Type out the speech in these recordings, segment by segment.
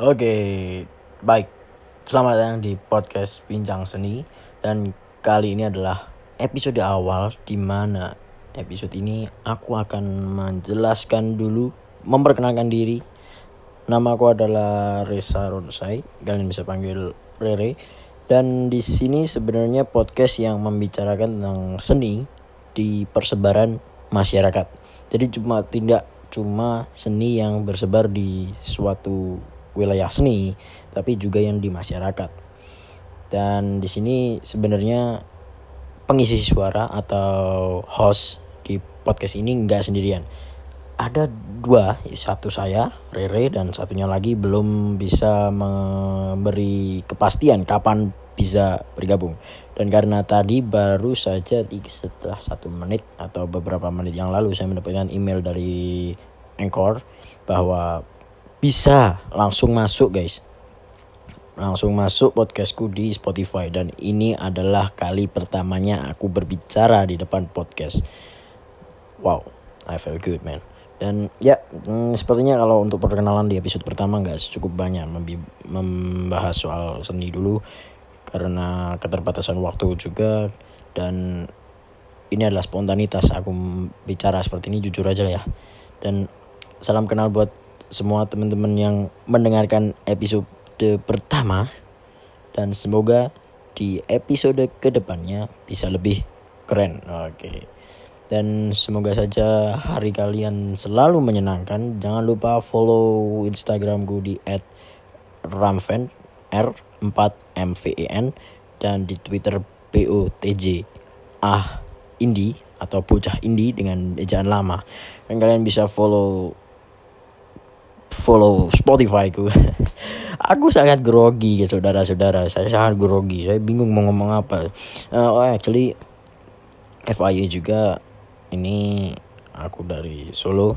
Oke, baik. Selamat datang di podcast Bincang Seni dan kali ini adalah episode awal di mana episode ini aku akan menjelaskan dulu, memperkenalkan diri. Nama aku adalah Reza Ronsai, kalian bisa panggil Rere. Dan di sini sebenarnya podcast yang membicarakan tentang seni di persebaran masyarakat. Jadi cuma tidak cuma seni yang bersebar di suatu wilayah seni, tapi juga yang di masyarakat. Dan di sini sebenarnya pengisi suara atau host di podcast ini nggak sendirian. Ada dua, satu saya, Rere, dan satunya lagi belum bisa memberi kepastian kapan bisa bergabung. Dan karena tadi baru saja setelah satu menit atau beberapa menit yang lalu saya mendapatkan email dari Anchor bahwa bisa langsung masuk guys. Langsung masuk podcastku di Spotify. Dan ini adalah kali pertamanya aku berbicara di depan podcast. Wow I feel good man. Dan ya hmm, sepertinya kalau untuk perkenalan di episode pertama nggak cukup banyak membahas soal seni dulu. Karena keterbatasan waktu juga. Dan ini adalah spontanitas aku bicara seperti ini jujur aja ya. Dan salam kenal buat semua teman-teman yang mendengarkan episode pertama dan semoga di episode ke depannya bisa lebih keren. Oke. Dan semoga saja hari kalian selalu menyenangkan. Jangan lupa follow Instagramku di @ramven r 4 mven dan di Twitter botj ah indi atau bocah indi dengan ejaan lama. Dan kalian bisa follow follow Spotify ku. aku sangat grogi ya saudara-saudara. Saya sangat grogi. Saya bingung mau ngomong apa. Uh, oh actually FIA juga ini aku dari Solo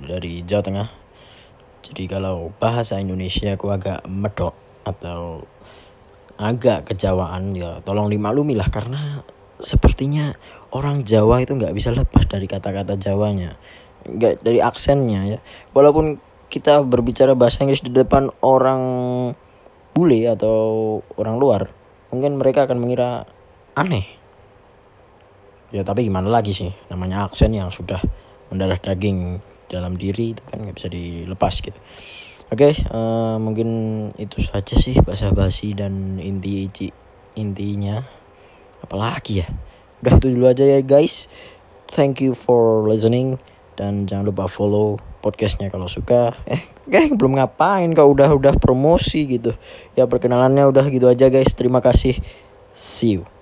dari Jawa Tengah. Jadi kalau bahasa Indonesia aku agak medok atau agak kejawaan ya tolong dimaklumi lah karena sepertinya orang Jawa itu nggak bisa lepas dari kata-kata Jawanya nggak dari aksennya ya. Walaupun kita berbicara bahasa Inggris di depan orang bule atau orang luar mungkin mereka akan mengira aneh. Ya tapi gimana lagi sih? Namanya aksen yang sudah mendarah daging dalam diri itu kan nggak bisa dilepas gitu. Oke okay, uh, eh, mungkin itu saja sih bahasa basi dan inti intinya. Apalagi ya? Udah itu dulu aja ya guys. Thank you for listening dan jangan lupa follow podcastnya kalau suka. Eh eh belum ngapain kau? Udah udah promosi gitu. Ya perkenalannya udah gitu aja guys. Terima kasih. See you